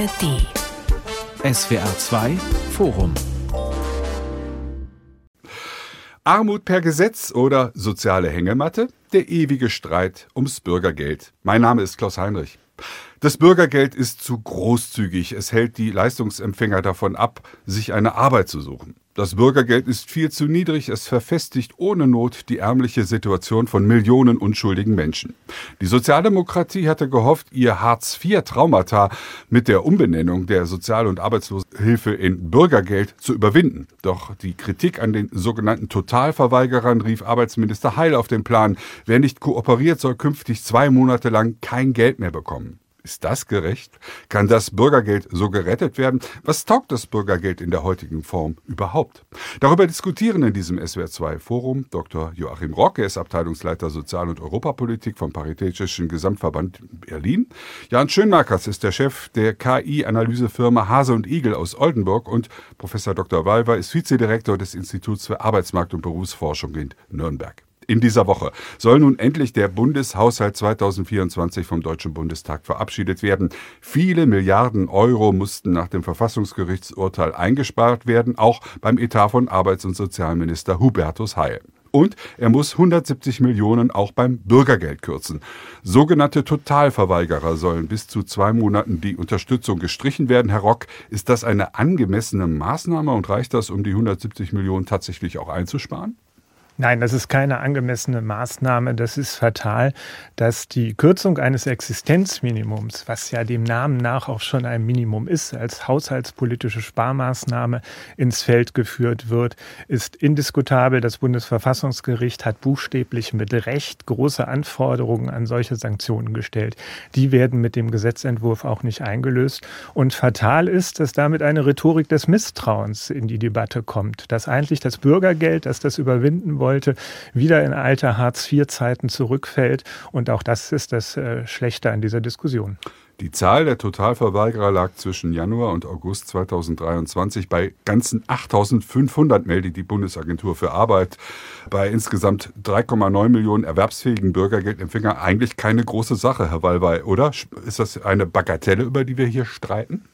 ARD. SWR 2 Forum. Armut per Gesetz oder soziale Hängematte? Der ewige Streit ums Bürgergeld. Mein Name ist Klaus Heinrich. Das Bürgergeld ist zu großzügig. Es hält die Leistungsempfänger davon ab, sich eine Arbeit zu suchen. Das Bürgergeld ist viel zu niedrig. Es verfestigt ohne Not die ärmliche Situation von Millionen unschuldigen Menschen. Die Sozialdemokratie hatte gehofft, ihr Hartz-IV-Traumata mit der Umbenennung der Sozial- und Arbeitslosenhilfe in Bürgergeld zu überwinden. Doch die Kritik an den sogenannten Totalverweigerern rief Arbeitsminister Heil auf den Plan. Wer nicht kooperiert, soll künftig zwei Monate lang kein Geld mehr bekommen. Ist das gerecht? Kann das Bürgergeld so gerettet werden? Was taugt das Bürgergeld in der heutigen Form überhaupt? Darüber diskutieren in diesem SWR2-Forum Dr. Joachim Rock, er ist Abteilungsleiter Sozial- und Europapolitik vom Paritätischen Gesamtverband Berlin. Jan Schönmarkers ist der Chef der KI-Analysefirma Hase und Igel aus Oldenburg und Professor Dr. Walver ist Vizedirektor des Instituts für Arbeitsmarkt- und Berufsforschung in Nürnberg in dieser Woche soll nun endlich der Bundeshaushalt 2024 vom Deutschen Bundestag verabschiedet werden. Viele Milliarden Euro mussten nach dem Verfassungsgerichtsurteil eingespart werden, auch beim Etat von Arbeits- und Sozialminister Hubertus Heil. Und er muss 170 Millionen auch beim Bürgergeld kürzen. Sogenannte Totalverweigerer sollen bis zu zwei Monaten die Unterstützung gestrichen werden. Herr Rock, ist das eine angemessene Maßnahme und reicht das, um die 170 Millionen tatsächlich auch einzusparen? Nein, das ist keine angemessene Maßnahme. Das ist fatal, dass die Kürzung eines Existenzminimums, was ja dem Namen nach auch schon ein Minimum ist, als haushaltspolitische Sparmaßnahme ins Feld geführt wird, ist indiskutabel. Das Bundesverfassungsgericht hat buchstäblich mit Recht große Anforderungen an solche Sanktionen gestellt. Die werden mit dem Gesetzentwurf auch nicht eingelöst. Und fatal ist, dass damit eine Rhetorik des Misstrauens in die Debatte kommt, dass eigentlich das Bürgergeld, das das überwinden wollte, wollte, wieder in alte Hartz-IV-Zeiten zurückfällt. Und auch das ist das äh, Schlechte an dieser Diskussion. Die Zahl der Totalverweigerer lag zwischen Januar und August 2023 bei ganzen 8500, meldet die Bundesagentur für Arbeit. Bei insgesamt 3,9 Millionen erwerbsfähigen Bürgergeldempfängern eigentlich keine große Sache, Herr Wallwey, oder? Ist das eine Bagatelle, über die wir hier streiten?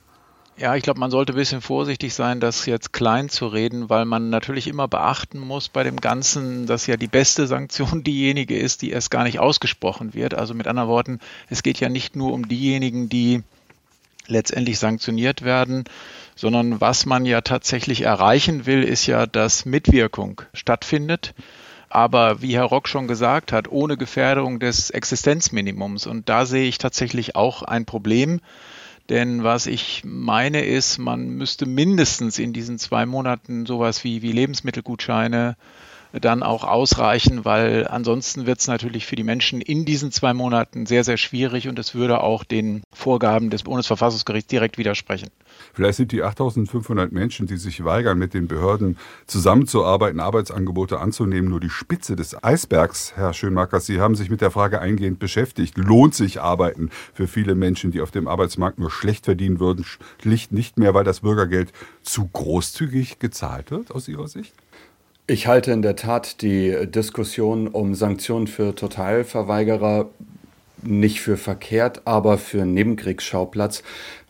Ja, ich glaube, man sollte ein bisschen vorsichtig sein, das jetzt klein zu reden, weil man natürlich immer beachten muss bei dem Ganzen, dass ja die beste Sanktion diejenige ist, die erst gar nicht ausgesprochen wird. Also mit anderen Worten, es geht ja nicht nur um diejenigen, die letztendlich sanktioniert werden, sondern was man ja tatsächlich erreichen will, ist ja, dass Mitwirkung stattfindet. Aber wie Herr Rock schon gesagt hat, ohne Gefährdung des Existenzminimums. Und da sehe ich tatsächlich auch ein Problem denn was ich meine ist, man müsste mindestens in diesen zwei Monaten sowas wie, wie Lebensmittelgutscheine dann auch ausreichen, weil ansonsten wird es natürlich für die Menschen in diesen zwei Monaten sehr, sehr schwierig und es würde auch den Vorgaben des Bundesverfassungsgerichts direkt widersprechen. Vielleicht sind die 8500 Menschen, die sich weigern, mit den Behörden zusammenzuarbeiten, Arbeitsangebote anzunehmen, nur die Spitze des Eisbergs, Herr Schönmacker. Sie haben sich mit der Frage eingehend beschäftigt. Lohnt sich Arbeiten für viele Menschen, die auf dem Arbeitsmarkt nur schlecht verdienen würden, schlicht nicht mehr, weil das Bürgergeld zu großzügig gezahlt wird, aus Ihrer Sicht? Ich halte in der Tat die Diskussion um Sanktionen für Totalverweigerer nicht für verkehrt, aber für einen Nebenkriegsschauplatz,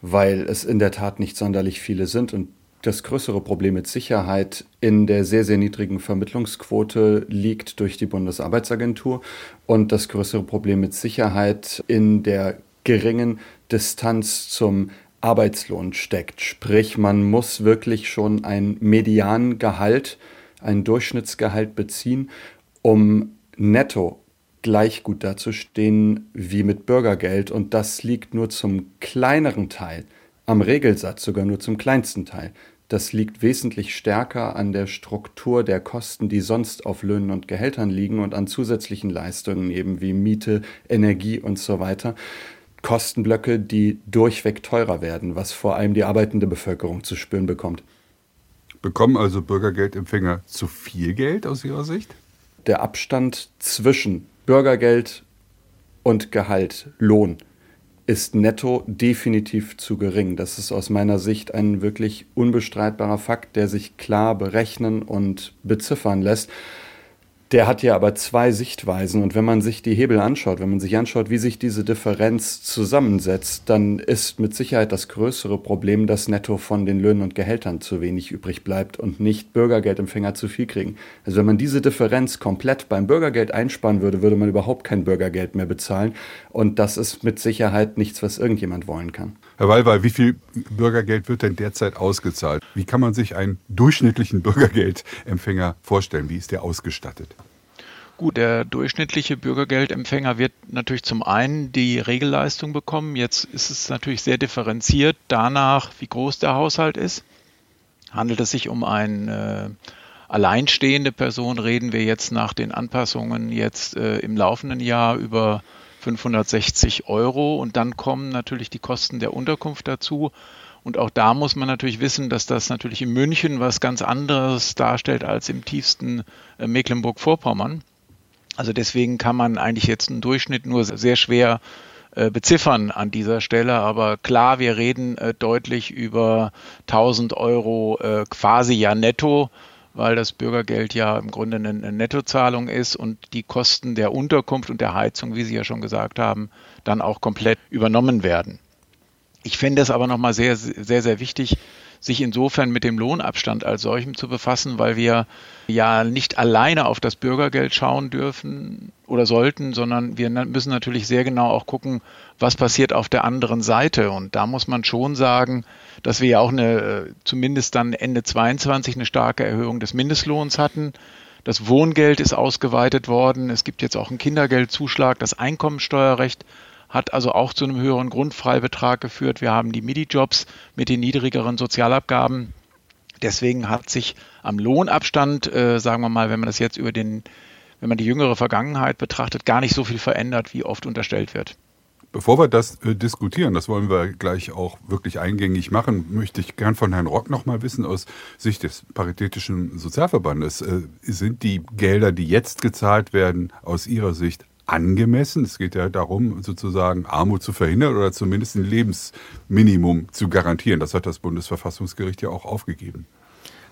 weil es in der Tat nicht sonderlich viele sind und das größere Problem mit Sicherheit in der sehr, sehr niedrigen Vermittlungsquote liegt durch die Bundesarbeitsagentur und das größere Problem mit Sicherheit in der geringen Distanz zum Arbeitslohn steckt. Sprich, man muss wirklich schon ein Mediangehalt ein Durchschnittsgehalt beziehen, um netto gleich gut dazustehen wie mit Bürgergeld. Und das liegt nur zum kleineren Teil am Regelsatz, sogar nur zum kleinsten Teil. Das liegt wesentlich stärker an der Struktur der Kosten, die sonst auf Löhnen und Gehältern liegen und an zusätzlichen Leistungen eben wie Miete, Energie und so weiter. Kostenblöcke, die durchweg teurer werden, was vor allem die arbeitende Bevölkerung zu spüren bekommt. Bekommen also Bürgergeldempfänger zu viel Geld aus Ihrer Sicht? Der Abstand zwischen Bürgergeld und Gehalt, Lohn, ist netto definitiv zu gering. Das ist aus meiner Sicht ein wirklich unbestreitbarer Fakt, der sich klar berechnen und beziffern lässt. Der hat ja aber zwei Sichtweisen und wenn man sich die Hebel anschaut, wenn man sich anschaut, wie sich diese Differenz zusammensetzt, dann ist mit Sicherheit das größere Problem, dass netto von den Löhnen und Gehältern zu wenig übrig bleibt und nicht Bürgergeldempfänger zu viel kriegen. Also wenn man diese Differenz komplett beim Bürgergeld einsparen würde, würde man überhaupt kein Bürgergeld mehr bezahlen und das ist mit Sicherheit nichts, was irgendjemand wollen kann. Herr Wallweil, wie viel Bürgergeld wird denn derzeit ausgezahlt? Wie kann man sich einen durchschnittlichen Bürgergeldempfänger vorstellen? Wie ist der ausgestattet? Gut, der durchschnittliche Bürgergeldempfänger wird natürlich zum einen die Regelleistung bekommen. Jetzt ist es natürlich sehr differenziert danach, wie groß der Haushalt ist. Handelt es sich um eine äh, alleinstehende Person, reden wir jetzt nach den Anpassungen jetzt äh, im laufenden Jahr über 560 Euro und dann kommen natürlich die Kosten der Unterkunft dazu. Und auch da muss man natürlich wissen, dass das natürlich in München was ganz anderes darstellt als im tiefsten äh, Mecklenburg-Vorpommern. Also deswegen kann man eigentlich jetzt einen Durchschnitt nur sehr schwer äh, beziffern an dieser Stelle. Aber klar, wir reden äh, deutlich über 1000 Euro quasi ja netto, weil das Bürgergeld ja im Grunde eine, eine Nettozahlung ist und die Kosten der Unterkunft und der Heizung, wie Sie ja schon gesagt haben, dann auch komplett übernommen werden. Ich finde es aber nochmal sehr, sehr, sehr wichtig, sich insofern mit dem Lohnabstand als solchem zu befassen, weil wir ja nicht alleine auf das Bürgergeld schauen dürfen oder sollten, sondern wir müssen natürlich sehr genau auch gucken, was passiert auf der anderen Seite. Und da muss man schon sagen, dass wir ja auch eine, zumindest dann Ende 22 eine starke Erhöhung des Mindestlohns hatten. Das Wohngeld ist ausgeweitet worden. Es gibt jetzt auch einen Kindergeldzuschlag. Das Einkommensteuerrecht hat also auch zu einem höheren Grundfreibetrag geführt. Wir haben die MIDI-Jobs mit den niedrigeren Sozialabgaben. Deswegen hat sich am Lohnabstand, äh, sagen wir mal, wenn man das jetzt über den, wenn man die jüngere Vergangenheit betrachtet, gar nicht so viel verändert, wie oft unterstellt wird. Bevor wir das äh, diskutieren, das wollen wir gleich auch wirklich eingängig machen, möchte ich gern von Herrn Rock nochmal wissen, aus Sicht des Paritätischen Sozialverbandes, äh, sind die Gelder, die jetzt gezahlt werden, aus Ihrer Sicht angemessen. Es geht ja darum, sozusagen Armut zu verhindern oder zumindest ein Lebensminimum zu garantieren. Das hat das Bundesverfassungsgericht ja auch aufgegeben.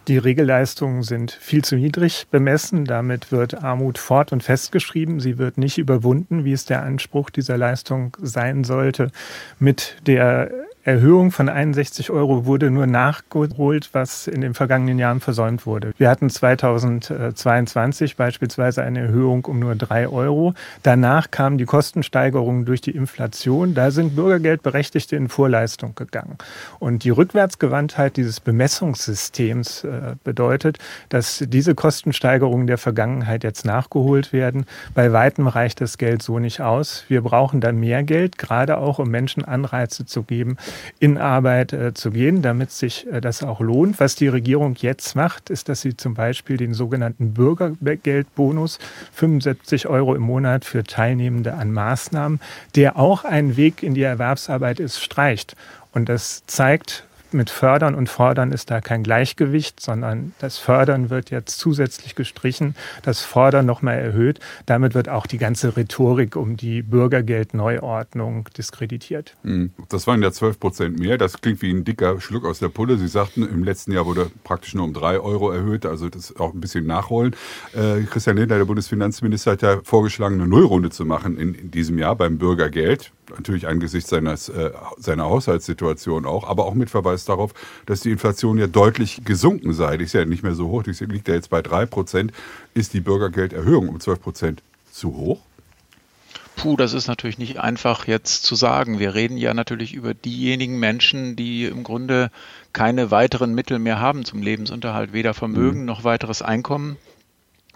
Die Regelleistungen sind viel zu niedrig bemessen. Damit wird Armut fort und festgeschrieben. Sie wird nicht überwunden, wie es der Anspruch dieser Leistung sein sollte. Mit der Erhöhung von 61 Euro wurde nur nachgeholt, was in den vergangenen Jahren versäumt wurde. Wir hatten 2022 beispielsweise eine Erhöhung um nur drei Euro. Danach kamen die Kostensteigerungen durch die Inflation. Da sind Bürgergeldberechtigte in Vorleistung gegangen. Und die Rückwärtsgewandtheit dieses Bemessungssystems äh, bedeutet, dass diese Kostensteigerungen der Vergangenheit jetzt nachgeholt werden. Bei weitem reicht das Geld so nicht aus. Wir brauchen dann mehr Geld, gerade auch um Menschen Anreize zu geben, in Arbeit äh, zu gehen, damit sich äh, das auch lohnt. Was die Regierung jetzt macht, ist, dass sie zum Beispiel den sogenannten Bürgergeldbonus, 75 Euro im Monat für Teilnehmende an Maßnahmen, der auch ein Weg in die Erwerbsarbeit ist, streicht. Und das zeigt, mit Fördern und Fordern ist da kein Gleichgewicht, sondern das Fördern wird jetzt zusätzlich gestrichen, das Fordern nochmal erhöht. Damit wird auch die ganze Rhetorik um die Bürgergeldneuordnung diskreditiert. Hm, das waren ja 12 Prozent mehr. Das klingt wie ein dicker Schluck aus der Pulle. Sie sagten, im letzten Jahr wurde praktisch nur um drei Euro erhöht, also das auch ein bisschen nachholen. Äh, Christian Lindner, der Bundesfinanzminister, hat ja vorgeschlagen, eine Nullrunde zu machen in, in diesem Jahr beim Bürgergeld natürlich angesichts seines, äh, seiner Haushaltssituation auch, aber auch mit Verweis darauf, dass die Inflation ja deutlich gesunken sei. Die ist ja nicht mehr so hoch, die liegt ja jetzt bei 3 Prozent. Ist die Bürgergelderhöhung um 12 Prozent zu hoch? Puh, das ist natürlich nicht einfach jetzt zu sagen. Wir reden ja natürlich über diejenigen Menschen, die im Grunde keine weiteren Mittel mehr haben zum Lebensunterhalt, weder Vermögen mhm. noch weiteres Einkommen.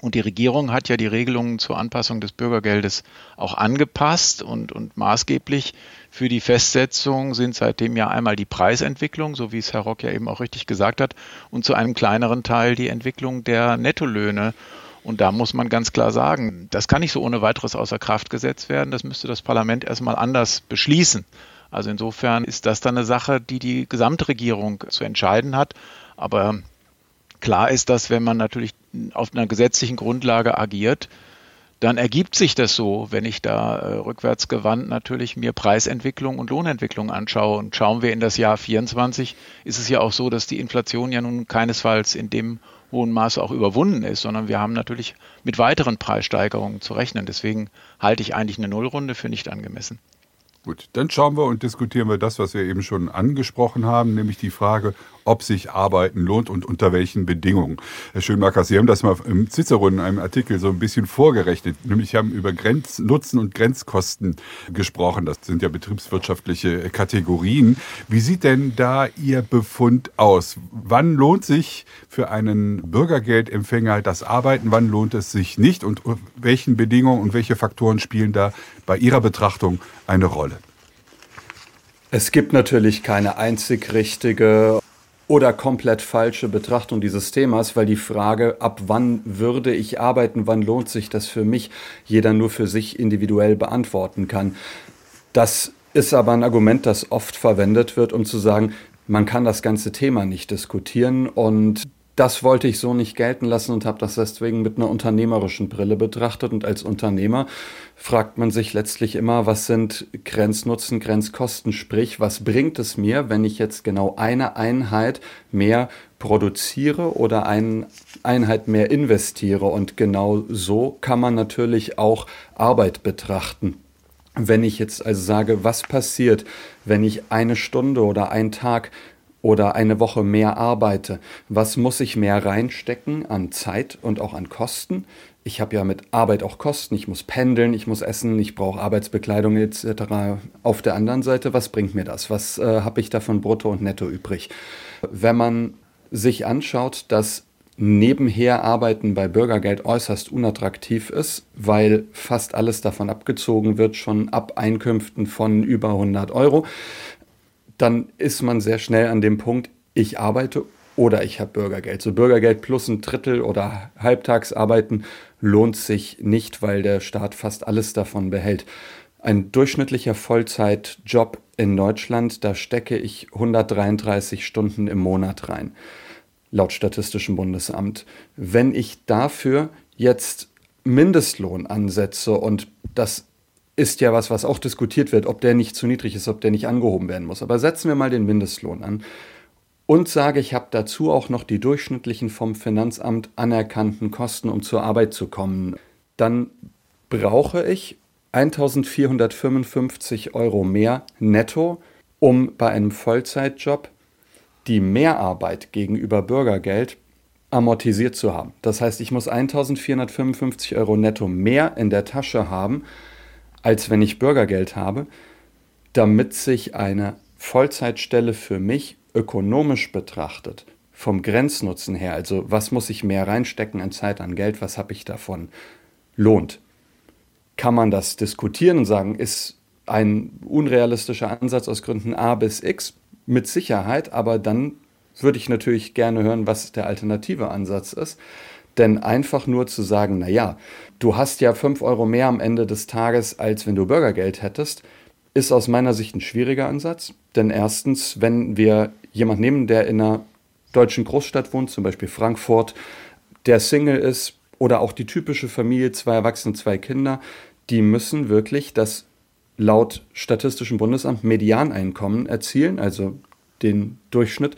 Und die Regierung hat ja die Regelungen zur Anpassung des Bürgergeldes auch angepasst und, und maßgeblich für die Festsetzung sind seitdem ja einmal die Preisentwicklung, so wie es Herr Rock ja eben auch richtig gesagt hat, und zu einem kleineren Teil die Entwicklung der Nettolöhne. Und da muss man ganz klar sagen, das kann nicht so ohne weiteres außer Kraft gesetzt werden. Das müsste das Parlament erstmal anders beschließen. Also insofern ist das dann eine Sache, die die Gesamtregierung zu entscheiden hat. Aber Klar ist, dass wenn man natürlich auf einer gesetzlichen Grundlage agiert, dann ergibt sich das so, wenn ich da äh, rückwärts gewandt natürlich mir Preisentwicklung und Lohnentwicklung anschaue. Und schauen wir in das Jahr 24, ist es ja auch so, dass die Inflation ja nun keinesfalls in dem hohen Maße auch überwunden ist, sondern wir haben natürlich mit weiteren Preissteigerungen zu rechnen. Deswegen halte ich eigentlich eine Nullrunde für nicht angemessen. Gut, dann schauen wir und diskutieren wir das, was wir eben schon angesprochen haben, nämlich die Frage, ob sich Arbeiten lohnt und unter welchen Bedingungen. Herr Schönmacher, Sie haben das mal im Cicero in einem Artikel so ein bisschen vorgerechnet, nämlich haben über Grenznutzen und Grenzkosten gesprochen. Das sind ja betriebswirtschaftliche Kategorien. Wie sieht denn da Ihr Befund aus? Wann lohnt sich für einen Bürgergeldempfänger das Arbeiten? Wann lohnt es sich nicht? Und welchen Bedingungen und welche Faktoren spielen da bei Ihrer Betrachtung eine Rolle? Es gibt natürlich keine einzig richtige oder komplett falsche Betrachtung dieses Themas, weil die Frage, ab wann würde ich arbeiten, wann lohnt sich das für mich, jeder nur für sich individuell beantworten kann. Das ist aber ein Argument, das oft verwendet wird, um zu sagen, man kann das ganze Thema nicht diskutieren und das wollte ich so nicht gelten lassen und habe das deswegen mit einer unternehmerischen Brille betrachtet. Und als Unternehmer fragt man sich letztlich immer, was sind Grenznutzen, Grenzkosten? Sprich, was bringt es mir, wenn ich jetzt genau eine Einheit mehr produziere oder eine Einheit mehr investiere? Und genau so kann man natürlich auch Arbeit betrachten. Wenn ich jetzt also sage, was passiert, wenn ich eine Stunde oder einen Tag oder eine Woche mehr arbeite, was muss ich mehr reinstecken an Zeit und auch an Kosten? Ich habe ja mit Arbeit auch Kosten, ich muss pendeln, ich muss essen, ich brauche Arbeitsbekleidung etc. Auf der anderen Seite, was bringt mir das? Was äh, habe ich davon brutto und netto übrig? Wenn man sich anschaut, dass nebenher Arbeiten bei Bürgergeld äußerst unattraktiv ist, weil fast alles davon abgezogen wird, schon ab Einkünften von über 100 Euro, dann ist man sehr schnell an dem Punkt, ich arbeite oder ich habe Bürgergeld. So Bürgergeld plus ein Drittel oder Halbtagsarbeiten lohnt sich nicht, weil der Staat fast alles davon behält. Ein durchschnittlicher Vollzeitjob in Deutschland, da stecke ich 133 Stunden im Monat rein, laut Statistischem Bundesamt. Wenn ich dafür jetzt Mindestlohn ansetze und das ist ja was, was auch diskutiert wird, ob der nicht zu niedrig ist, ob der nicht angehoben werden muss. Aber setzen wir mal den Mindestlohn an und sage, ich habe dazu auch noch die durchschnittlichen vom Finanzamt anerkannten Kosten, um zur Arbeit zu kommen. Dann brauche ich 1455 Euro mehr netto, um bei einem Vollzeitjob die Mehrarbeit gegenüber Bürgergeld amortisiert zu haben. Das heißt, ich muss 1455 Euro netto mehr in der Tasche haben, als wenn ich Bürgergeld habe, damit sich eine Vollzeitstelle für mich ökonomisch betrachtet, vom Grenznutzen her, also was muss ich mehr reinstecken an Zeit, an Geld, was habe ich davon, lohnt. Kann man das diskutieren und sagen, ist ein unrealistischer Ansatz aus Gründen A bis X? Mit Sicherheit, aber dann würde ich natürlich gerne hören, was der alternative Ansatz ist. Denn einfach nur zu sagen, naja, du hast ja 5 Euro mehr am Ende des Tages, als wenn du Bürgergeld hättest, ist aus meiner Sicht ein schwieriger Ansatz. Denn erstens, wenn wir jemanden nehmen, der in einer deutschen Großstadt wohnt, zum Beispiel Frankfurt, der Single ist oder auch die typische Familie, zwei Erwachsene, zwei Kinder, die müssen wirklich das laut Statistischem Bundesamt Medianeinkommen erzielen, also den Durchschnitt,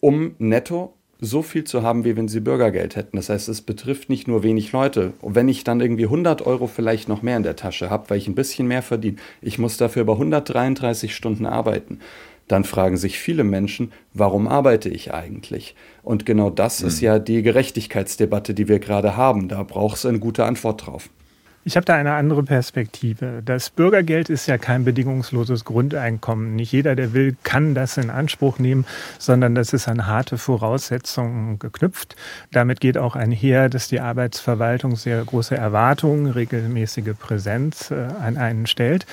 um netto so viel zu haben, wie wenn sie Bürgergeld hätten. Das heißt, es betrifft nicht nur wenig Leute. Und wenn ich dann irgendwie 100 Euro vielleicht noch mehr in der Tasche habe, weil ich ein bisschen mehr verdiene, ich muss dafür über 133 Stunden arbeiten, dann fragen sich viele Menschen, warum arbeite ich eigentlich? Und genau das mhm. ist ja die Gerechtigkeitsdebatte, die wir gerade haben. Da braucht es eine gute Antwort drauf. Ich habe da eine andere Perspektive. Das Bürgergeld ist ja kein bedingungsloses Grundeinkommen. Nicht jeder, der will, kann das in Anspruch nehmen, sondern das ist an harte Voraussetzungen geknüpft. Damit geht auch einher, dass die Arbeitsverwaltung sehr große Erwartungen, regelmäßige Präsenz äh, an einen stellt.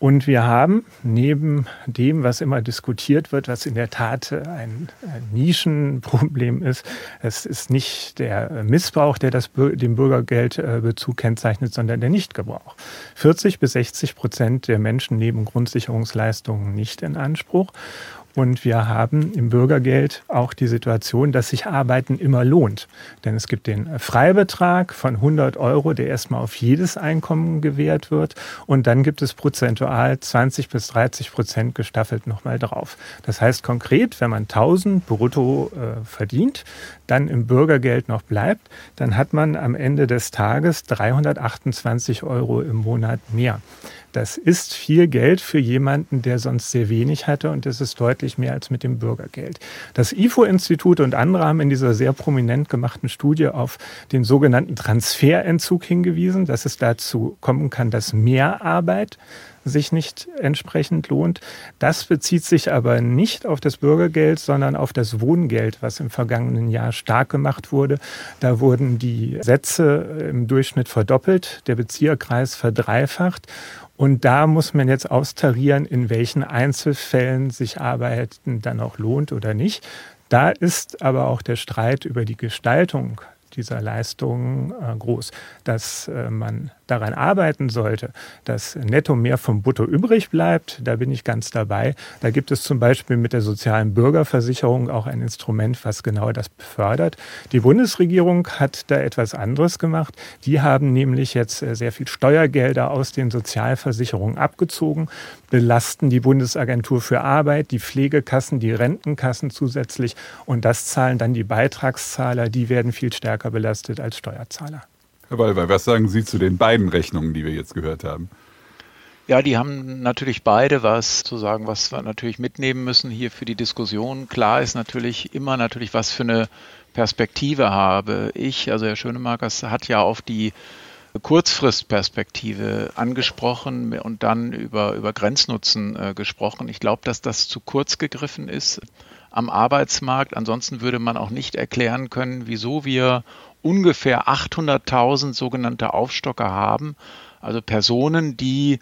Und wir haben neben dem, was immer diskutiert wird, was in der Tat ein, ein Nischenproblem ist, es ist nicht der Missbrauch, der das, den Bürgergeldbezug kennzeichnet, sondern der Nichtgebrauch. 40 bis 60 Prozent der Menschen nehmen Grundsicherungsleistungen nicht in Anspruch. Und wir haben im Bürgergeld auch die Situation, dass sich Arbeiten immer lohnt. Denn es gibt den Freibetrag von 100 Euro, der erstmal auf jedes Einkommen gewährt wird. Und dann gibt es prozentual 20 bis 30 Prozent gestaffelt nochmal drauf. Das heißt konkret, wenn man 1000 brutto äh, verdient, dann im Bürgergeld noch bleibt, dann hat man am Ende des Tages 328 Euro im Monat mehr. Das ist viel Geld für jemanden, der sonst sehr wenig hatte und das ist deutlich mehr als mit dem Bürgergeld. Das IFO-Institut und andere haben in dieser sehr prominent gemachten Studie auf den sogenannten Transferentzug hingewiesen, dass es dazu kommen kann, dass mehr Arbeit sich nicht entsprechend lohnt. Das bezieht sich aber nicht auf das Bürgergeld, sondern auf das Wohngeld, was im vergangenen Jahr stark gemacht wurde. Da wurden die Sätze im Durchschnitt verdoppelt, der Bezieherkreis verdreifacht. Und da muss man jetzt austarieren, in welchen Einzelfällen sich Arbeiten dann auch lohnt oder nicht. Da ist aber auch der Streit über die Gestaltung dieser Leistungen äh, groß, dass äh, man daran arbeiten sollte, dass netto mehr vom Brutto übrig bleibt, da bin ich ganz dabei. Da gibt es zum Beispiel mit der sozialen Bürgerversicherung auch ein Instrument, was genau das befördert. Die Bundesregierung hat da etwas anderes gemacht. Die haben nämlich jetzt äh, sehr viel Steuergelder aus den Sozialversicherungen abgezogen, belasten die Bundesagentur für Arbeit, die Pflegekassen, die Rentenkassen zusätzlich und das zahlen dann die Beitragszahler, die werden viel stärker belastet als Steuerzahler. Herr Walwer, was sagen Sie zu den beiden Rechnungen, die wir jetzt gehört haben? Ja, die haben natürlich beide was zu sagen, was wir natürlich mitnehmen müssen hier für die Diskussion. Klar ist natürlich immer natürlich, was für eine Perspektive habe ich. Also Herr Schönemakers hat ja auf die Kurzfristperspektive angesprochen und dann über, über Grenznutzen äh, gesprochen. Ich glaube, dass das zu kurz gegriffen ist am Arbeitsmarkt. Ansonsten würde man auch nicht erklären können, wieso wir ungefähr 800.000 sogenannte Aufstocker haben, also Personen, die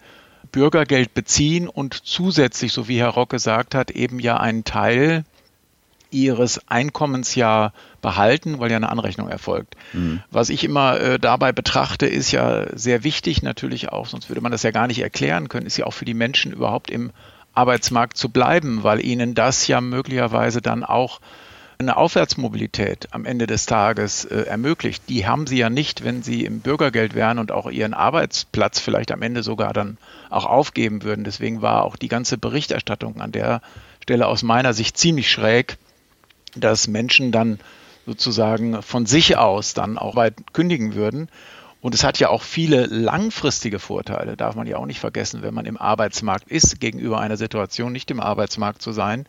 Bürgergeld beziehen und zusätzlich, so wie Herr Rock gesagt hat, eben ja einen Teil ihres Einkommens ja behalten, weil ja eine Anrechnung erfolgt. Mhm. Was ich immer äh, dabei betrachte, ist ja sehr wichtig natürlich auch, sonst würde man das ja gar nicht erklären können, ist ja auch für die Menschen überhaupt im Arbeitsmarkt zu bleiben, weil ihnen das ja möglicherweise dann auch eine Aufwärtsmobilität am Ende des Tages äh, ermöglicht. Die haben sie ja nicht, wenn sie im Bürgergeld wären und auch ihren Arbeitsplatz vielleicht am Ende sogar dann auch aufgeben würden. Deswegen war auch die ganze Berichterstattung an der Stelle aus meiner Sicht ziemlich schräg, dass Menschen dann sozusagen von sich aus dann auch weit kündigen würden. Und es hat ja auch viele langfristige Vorteile, darf man ja auch nicht vergessen, wenn man im Arbeitsmarkt ist, gegenüber einer Situation nicht im Arbeitsmarkt zu sein.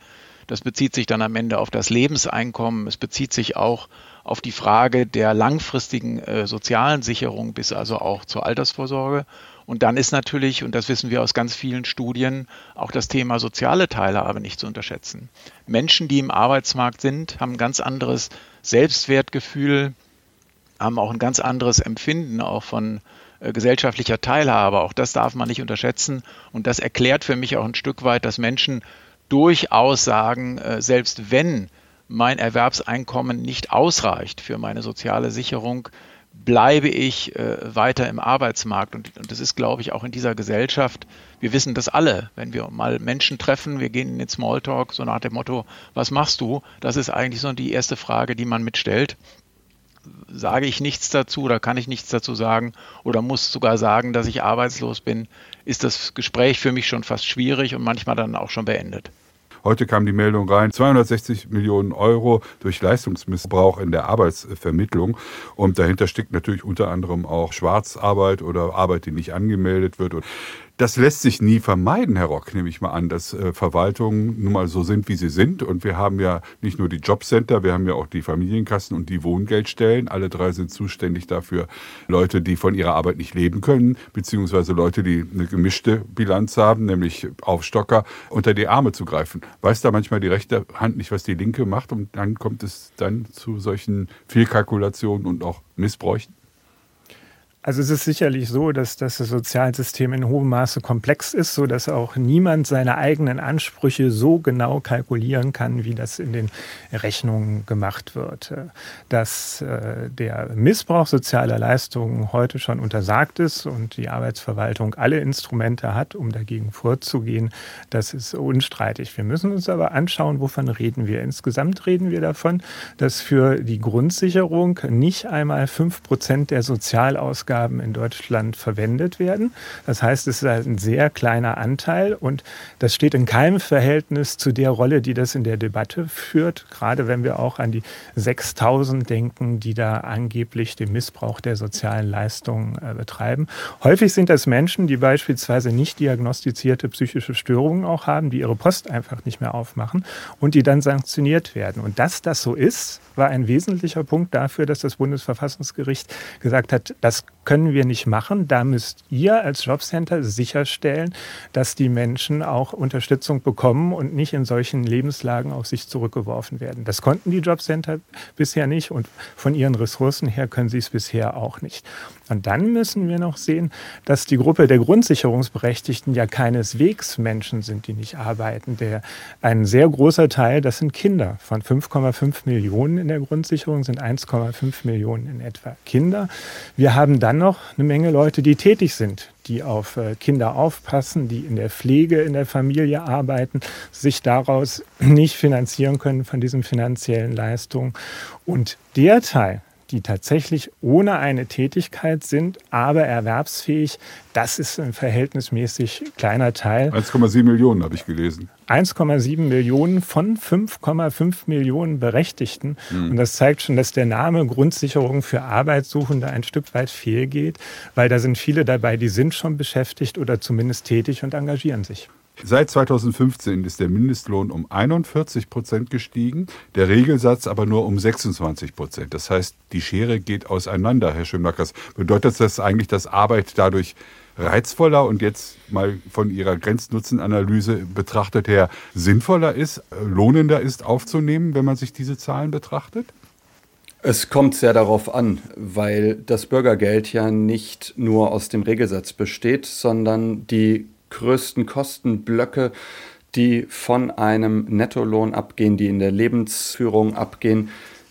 Das bezieht sich dann am Ende auf das Lebenseinkommen. Es bezieht sich auch auf die Frage der langfristigen äh, sozialen Sicherung bis also auch zur Altersvorsorge. Und dann ist natürlich, und das wissen wir aus ganz vielen Studien, auch das Thema soziale Teilhabe nicht zu unterschätzen. Menschen, die im Arbeitsmarkt sind, haben ein ganz anderes Selbstwertgefühl, haben auch ein ganz anderes Empfinden auch von äh, gesellschaftlicher Teilhabe. Auch das darf man nicht unterschätzen. Und das erklärt für mich auch ein Stück weit, dass Menschen durchaus sagen, äh, selbst wenn mein Erwerbseinkommen nicht ausreicht für meine soziale Sicherung, bleibe ich äh, weiter im Arbeitsmarkt. Und, und, das ist, glaube ich, auch in dieser Gesellschaft, wir wissen das alle, wenn wir mal Menschen treffen, wir gehen in den Smalltalk, so nach dem Motto, was machst du? Das ist eigentlich so die erste Frage, die man mitstellt. Sage ich nichts dazu oder kann ich nichts dazu sagen oder muss sogar sagen, dass ich arbeitslos bin, ist das Gespräch für mich schon fast schwierig und manchmal dann auch schon beendet. Heute kam die Meldung rein, 260 Millionen Euro durch Leistungsmissbrauch in der Arbeitsvermittlung. Und dahinter steckt natürlich unter anderem auch Schwarzarbeit oder Arbeit, die nicht angemeldet wird. Das lässt sich nie vermeiden, Herr Rock, nehme ich mal an, dass äh, Verwaltungen nun mal so sind, wie sie sind. Und wir haben ja nicht nur die Jobcenter, wir haben ja auch die Familienkassen und die Wohngeldstellen. Alle drei sind zuständig dafür, Leute, die von ihrer Arbeit nicht leben können, beziehungsweise Leute, die eine gemischte Bilanz haben, nämlich Aufstocker, unter die Arme zu greifen. Weiß da manchmal die rechte Hand nicht, was die linke macht und dann kommt es dann zu solchen Fehlkalkulationen und auch Missbräuchen? Also es ist sicherlich so, dass das Sozialsystem in hohem Maße komplex ist, so dass auch niemand seine eigenen Ansprüche so genau kalkulieren kann, wie das in den Rechnungen gemacht wird. Dass äh, der Missbrauch sozialer Leistungen heute schon untersagt ist und die Arbeitsverwaltung alle Instrumente hat, um dagegen vorzugehen, das ist unstreitig. Wir müssen uns aber anschauen, wovon reden wir. Insgesamt reden wir davon, dass für die Grundsicherung nicht einmal fünf Prozent der Sozialausgaben Ausgaben in Deutschland verwendet werden. Das heißt, es ist ein sehr kleiner Anteil und das steht in keinem Verhältnis zu der Rolle, die das in der Debatte führt, gerade wenn wir auch an die 6000 denken, die da angeblich den Missbrauch der sozialen Leistungen äh, betreiben. Häufig sind das Menschen, die beispielsweise nicht diagnostizierte psychische Störungen auch haben, die ihre Post einfach nicht mehr aufmachen und die dann sanktioniert werden. Und dass das so ist, war ein wesentlicher Punkt dafür, dass das Bundesverfassungsgericht gesagt hat, das können wir nicht machen. Da müsst ihr als Jobcenter sicherstellen, dass die Menschen auch Unterstützung bekommen und nicht in solchen Lebenslagen auf sich zurückgeworfen werden. Das konnten die Jobcenter bisher nicht und von ihren Ressourcen her können sie es bisher auch nicht. Und dann müssen wir noch sehen, dass die Gruppe der Grundsicherungsberechtigten ja keineswegs Menschen sind, die nicht arbeiten. Der, ein sehr großer Teil, das sind Kinder. Von 5,5 Millionen in der Grundsicherung sind 1,5 Millionen in etwa Kinder. Wir haben dann noch eine Menge Leute, die tätig sind, die auf äh, Kinder aufpassen, die in der Pflege in der Familie arbeiten, sich daraus nicht finanzieren können von diesen finanziellen Leistungen. Und der Teil, die tatsächlich ohne eine Tätigkeit sind, aber erwerbsfähig, das ist ein verhältnismäßig kleiner Teil. 1,7 Millionen habe ich gelesen. 1,7 Millionen von 5,5 Millionen Berechtigten. Mhm. Und das zeigt schon, dass der Name Grundsicherung für Arbeitssuchende ein Stück weit fehlgeht, weil da sind viele dabei, die sind schon beschäftigt oder zumindest tätig und engagieren sich. Seit 2015 ist der Mindestlohn um 41 Prozent gestiegen, der Regelsatz aber nur um 26 Prozent. Das heißt, die Schere geht auseinander, Herr Schönbackers. Bedeutet das eigentlich, dass Arbeit dadurch reizvoller und jetzt mal von Ihrer Grenznutzenanalyse betrachtet her sinnvoller ist, lohnender ist aufzunehmen, wenn man sich diese Zahlen betrachtet? Es kommt sehr darauf an, weil das Bürgergeld ja nicht nur aus dem Regelsatz besteht, sondern die größten Kostenblöcke, die von einem Nettolohn abgehen, die in der Lebensführung abgehen,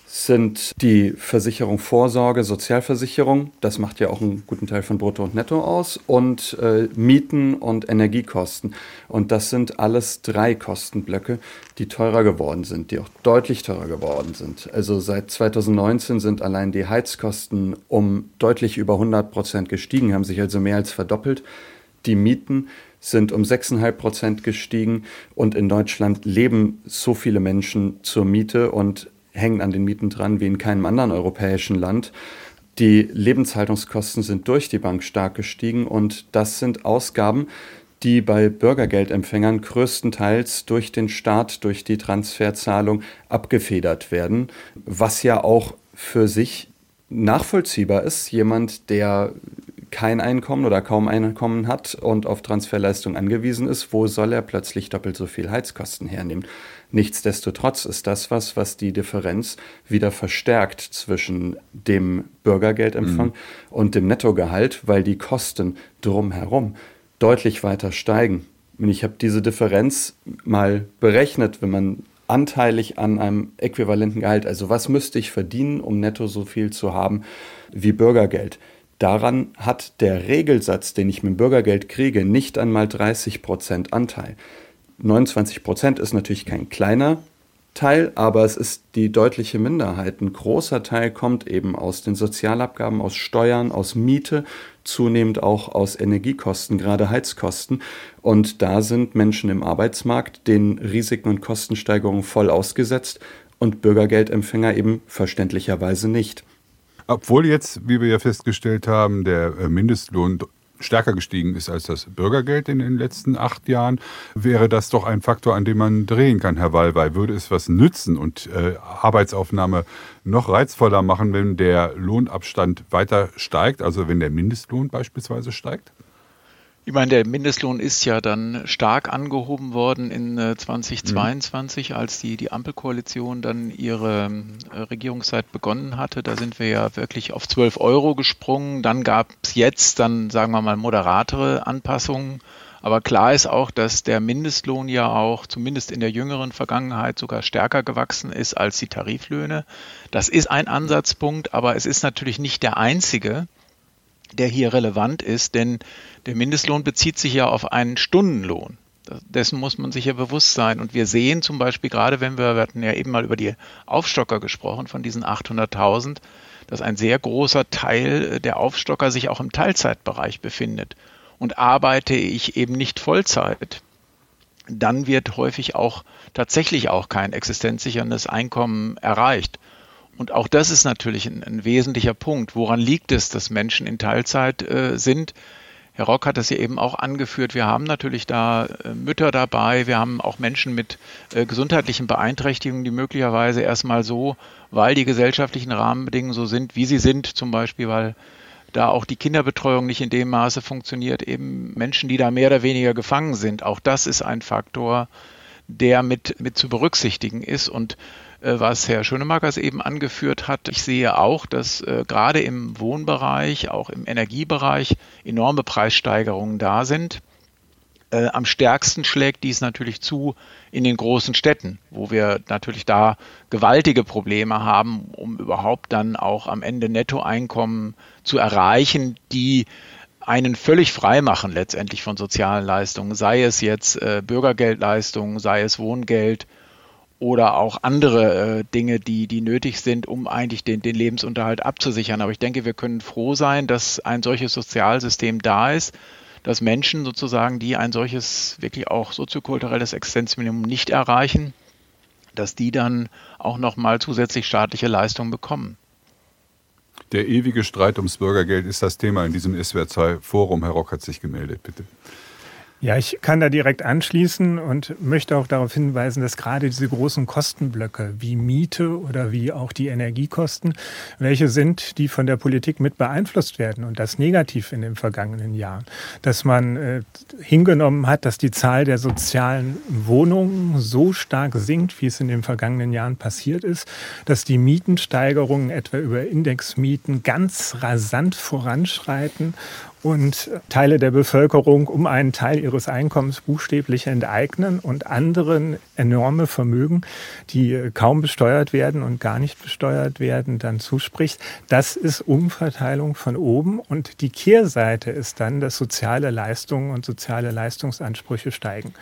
sind die Versicherung Vorsorge, Sozialversicherung, das macht ja auch einen guten Teil von Brutto und Netto aus, und äh, Mieten und Energiekosten. Und das sind alles drei Kostenblöcke, die teurer geworden sind, die auch deutlich teurer geworden sind. Also seit 2019 sind allein die Heizkosten um deutlich über 100 Prozent gestiegen, haben sich also mehr als verdoppelt. Die Mieten sind um 6,5 Prozent gestiegen und in Deutschland leben so viele Menschen zur Miete und hängen an den Mieten dran wie in keinem anderen europäischen Land. Die Lebenshaltungskosten sind durch die Bank stark gestiegen und das sind Ausgaben, die bei Bürgergeldempfängern größtenteils durch den Staat, durch die Transferzahlung abgefedert werden, was ja auch für sich nachvollziehbar ist. Jemand, der kein Einkommen oder kaum Einkommen hat und auf Transferleistung angewiesen ist, wo soll er plötzlich doppelt so viel Heizkosten hernehmen? Nichtsdestotrotz ist das was, was die Differenz wieder verstärkt zwischen dem Bürgergeldempfang mhm. und dem Nettogehalt, weil die Kosten drumherum deutlich weiter steigen. Und ich habe diese Differenz mal berechnet, wenn man anteilig an einem äquivalenten Gehalt, also was müsste ich verdienen, um netto so viel zu haben wie Bürgergeld? Daran hat der Regelsatz, den ich mit dem Bürgergeld kriege, nicht einmal 30 Prozent Anteil. 29 Prozent ist natürlich kein kleiner Teil, aber es ist die deutliche Minderheit. Ein großer Teil kommt eben aus den Sozialabgaben, aus Steuern, aus Miete, zunehmend auch aus Energiekosten, gerade Heizkosten. Und da sind Menschen im Arbeitsmarkt den Risiken und Kostensteigerungen voll ausgesetzt und Bürgergeldempfänger eben verständlicherweise nicht. Obwohl jetzt, wie wir ja festgestellt haben, der äh, Mindestlohn stärker gestiegen ist als das Bürgergeld in den letzten acht Jahren, wäre das doch ein Faktor, an dem man drehen kann, Herr Wallwey. Würde es was nützen und äh, Arbeitsaufnahme noch reizvoller machen, wenn der Lohnabstand weiter steigt, also wenn der Mindestlohn beispielsweise steigt? Ich meine, der Mindestlohn ist ja dann stark angehoben worden in 2022, mhm. als die, die Ampelkoalition dann ihre äh, Regierungszeit begonnen hatte. Da sind wir ja wirklich auf 12 Euro gesprungen. Dann gab es jetzt dann, sagen wir mal, moderatere Anpassungen. Aber klar ist auch, dass der Mindestlohn ja auch zumindest in der jüngeren Vergangenheit sogar stärker gewachsen ist als die Tariflöhne. Das ist ein Ansatzpunkt, aber es ist natürlich nicht der einzige der hier relevant ist, denn der Mindestlohn bezieht sich ja auf einen Stundenlohn. Dessen muss man sich ja bewusst sein. Und wir sehen zum Beispiel gerade, wenn wir, wir hatten ja eben mal über die Aufstocker gesprochen, von diesen 800.000, dass ein sehr großer Teil der Aufstocker sich auch im Teilzeitbereich befindet. Und arbeite ich eben nicht Vollzeit, dann wird häufig auch tatsächlich auch kein existenzsicherndes Einkommen erreicht. Und auch das ist natürlich ein, ein, wesentlicher Punkt. Woran liegt es, dass Menschen in Teilzeit äh, sind? Herr Rock hat das ja eben auch angeführt. Wir haben natürlich da äh, Mütter dabei. Wir haben auch Menschen mit äh, gesundheitlichen Beeinträchtigungen, die möglicherweise erstmal so, weil die gesellschaftlichen Rahmenbedingungen so sind, wie sie sind, zum Beispiel, weil da auch die Kinderbetreuung nicht in dem Maße funktioniert, eben Menschen, die da mehr oder weniger gefangen sind. Auch das ist ein Faktor, der mit, mit zu berücksichtigen ist. Und was Herr Schönemakers eben angeführt hat. Ich sehe auch, dass äh, gerade im Wohnbereich, auch im Energiebereich enorme Preissteigerungen da sind. Äh, am stärksten schlägt dies natürlich zu in den großen Städten, wo wir natürlich da gewaltige Probleme haben, um überhaupt dann auch am Ende Nettoeinkommen zu erreichen, die einen völlig frei machen letztendlich von sozialen Leistungen, sei es jetzt äh, Bürgergeldleistungen, sei es Wohngeld, oder auch andere äh, Dinge, die, die nötig sind, um eigentlich den, den Lebensunterhalt abzusichern. Aber ich denke, wir können froh sein, dass ein solches Sozialsystem da ist, dass Menschen sozusagen, die ein solches wirklich auch soziokulturelles Existenzminimum nicht erreichen, dass die dann auch nochmal zusätzlich staatliche Leistungen bekommen. Der ewige Streit ums Bürgergeld ist das Thema in diesem SWR2-Forum. Herr Rock hat sich gemeldet, bitte. Ja, ich kann da direkt anschließen und möchte auch darauf hinweisen, dass gerade diese großen Kostenblöcke wie Miete oder wie auch die Energiekosten, welche sind, die von der Politik mit beeinflusst werden und das negativ in den vergangenen Jahren. Dass man äh, hingenommen hat, dass die Zahl der sozialen Wohnungen so stark sinkt, wie es in den vergangenen Jahren passiert ist, dass die Mietensteigerungen etwa über Indexmieten ganz rasant voranschreiten und Teile der Bevölkerung um einen Teil ihres Einkommens buchstäblich enteignen und anderen enorme Vermögen, die kaum besteuert werden und gar nicht besteuert werden, dann zuspricht. Das ist Umverteilung von oben und die Kehrseite ist dann, dass soziale Leistungen und soziale Leistungsansprüche steigen.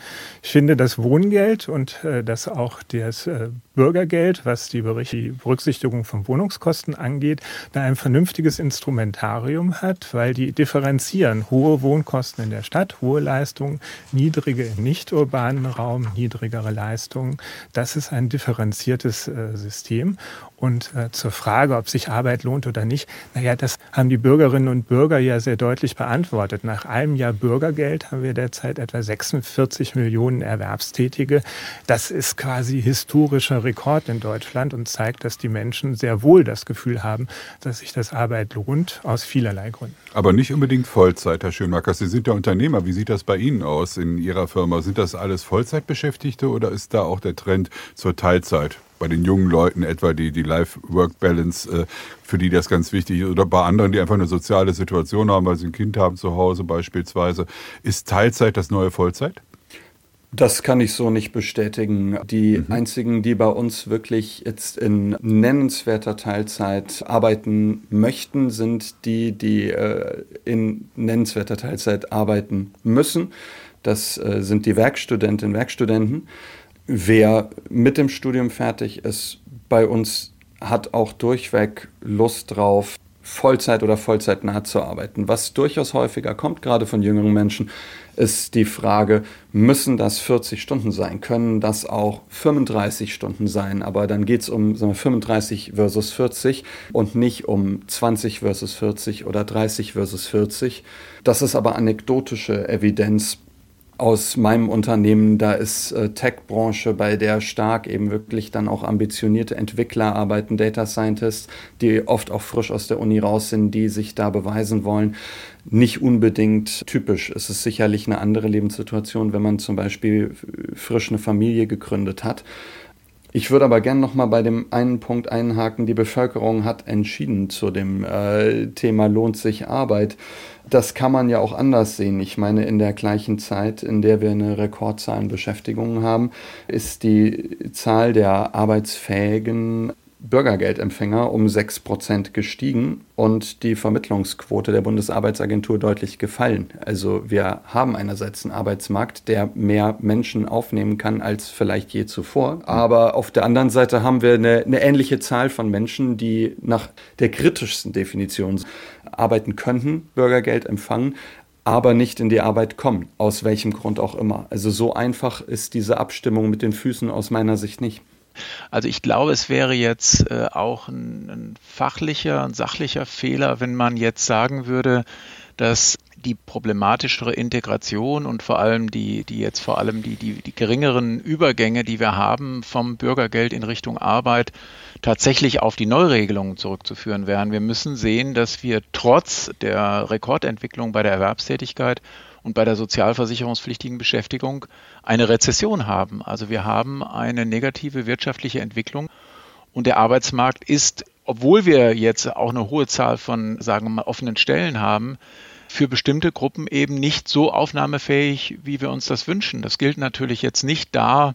Ich finde, das Wohngeld und äh, das auch das äh, Bürgergeld, was die Berücksichtigung von Wohnungskosten angeht, da ein vernünftiges Instrumentarium hat, weil die differenzieren hohe Wohnkosten in der Stadt, hohe Leistungen, niedrige im nicht urbanen Raum, niedrigere Leistungen. Das ist ein differenziertes äh, System. Und äh, zur Frage, ob sich Arbeit lohnt oder nicht, naja, das haben die Bürgerinnen und Bürger ja sehr deutlich beantwortet. Nach einem Jahr Bürgergeld haben wir derzeit etwa 46 Millionen Erwerbstätige. Das ist quasi historischer Rekord in Deutschland und zeigt, dass die Menschen sehr wohl das Gefühl haben, dass sich das Arbeit lohnt, aus vielerlei Gründen. Aber nicht unbedingt Vollzeit, Herr Schönmacker. Sie sind ja Unternehmer. Wie sieht das bei Ihnen aus in Ihrer Firma? Sind das alles Vollzeitbeschäftigte oder ist da auch der Trend zur Teilzeit? Bei den jungen Leuten etwa die, die Life-Work-Balance, äh, für die das ganz wichtig ist, oder bei anderen, die einfach eine soziale Situation haben, weil sie ein Kind haben zu Hause beispielsweise. Ist Teilzeit das neue Vollzeit? Das kann ich so nicht bestätigen. Die mhm. einzigen, die bei uns wirklich jetzt in nennenswerter Teilzeit arbeiten möchten, sind die, die äh, in nennenswerter Teilzeit arbeiten müssen. Das äh, sind die Werkstudentinnen und Werkstudenten. Wer mit dem Studium fertig ist, bei uns hat auch durchweg Lust drauf, Vollzeit oder vollzeitnah zu arbeiten. Was durchaus häufiger kommt, gerade von jüngeren Menschen, ist die Frage, müssen das 40 Stunden sein? Können das auch 35 Stunden sein? Aber dann geht es um wir, 35 versus 40 und nicht um 20 versus 40 oder 30 versus 40. Das ist aber anekdotische Evidenz aus meinem Unternehmen, da ist äh, Tech-Branche, bei der stark eben wirklich dann auch ambitionierte Entwickler arbeiten, Data Scientists, die oft auch frisch aus der Uni raus sind, die sich da beweisen wollen. Nicht unbedingt typisch. Es ist sicherlich eine andere Lebenssituation, wenn man zum Beispiel frisch eine Familie gegründet hat. Ich würde aber gerne noch mal bei dem einen Punkt einhaken. Die Bevölkerung hat entschieden zu dem äh, Thema lohnt sich Arbeit. Das kann man ja auch anders sehen. Ich meine, in der gleichen Zeit, in der wir eine Rekordzahl an Beschäftigungen haben, ist die Zahl der arbeitsfähigen Bürgergeldempfänger um 6 Prozent gestiegen und die Vermittlungsquote der Bundesarbeitsagentur deutlich gefallen. Also wir haben einerseits einen Arbeitsmarkt, der mehr Menschen aufnehmen kann als vielleicht je zuvor. Aber auf der anderen Seite haben wir eine, eine ähnliche Zahl von Menschen, die nach der kritischsten Definition arbeiten könnten, Bürgergeld empfangen, aber nicht in die Arbeit kommen, aus welchem Grund auch immer. Also so einfach ist diese Abstimmung mit den Füßen aus meiner Sicht nicht. Also ich glaube, es wäre jetzt äh, auch ein, ein fachlicher, ein sachlicher Fehler, wenn man jetzt sagen würde, dass die problematischere Integration und vor allem die, die jetzt vor allem die, die, die geringeren Übergänge, die wir haben vom Bürgergeld in Richtung Arbeit, tatsächlich auf die Neuregelungen zurückzuführen wären. Wir müssen sehen, dass wir trotz der Rekordentwicklung bei der Erwerbstätigkeit und bei der sozialversicherungspflichtigen Beschäftigung eine Rezession haben. Also wir haben eine negative wirtschaftliche Entwicklung und der Arbeitsmarkt ist, obwohl wir jetzt auch eine hohe Zahl von, sagen wir mal, offenen Stellen haben, für bestimmte Gruppen eben nicht so aufnahmefähig, wie wir uns das wünschen. Das gilt natürlich jetzt nicht da,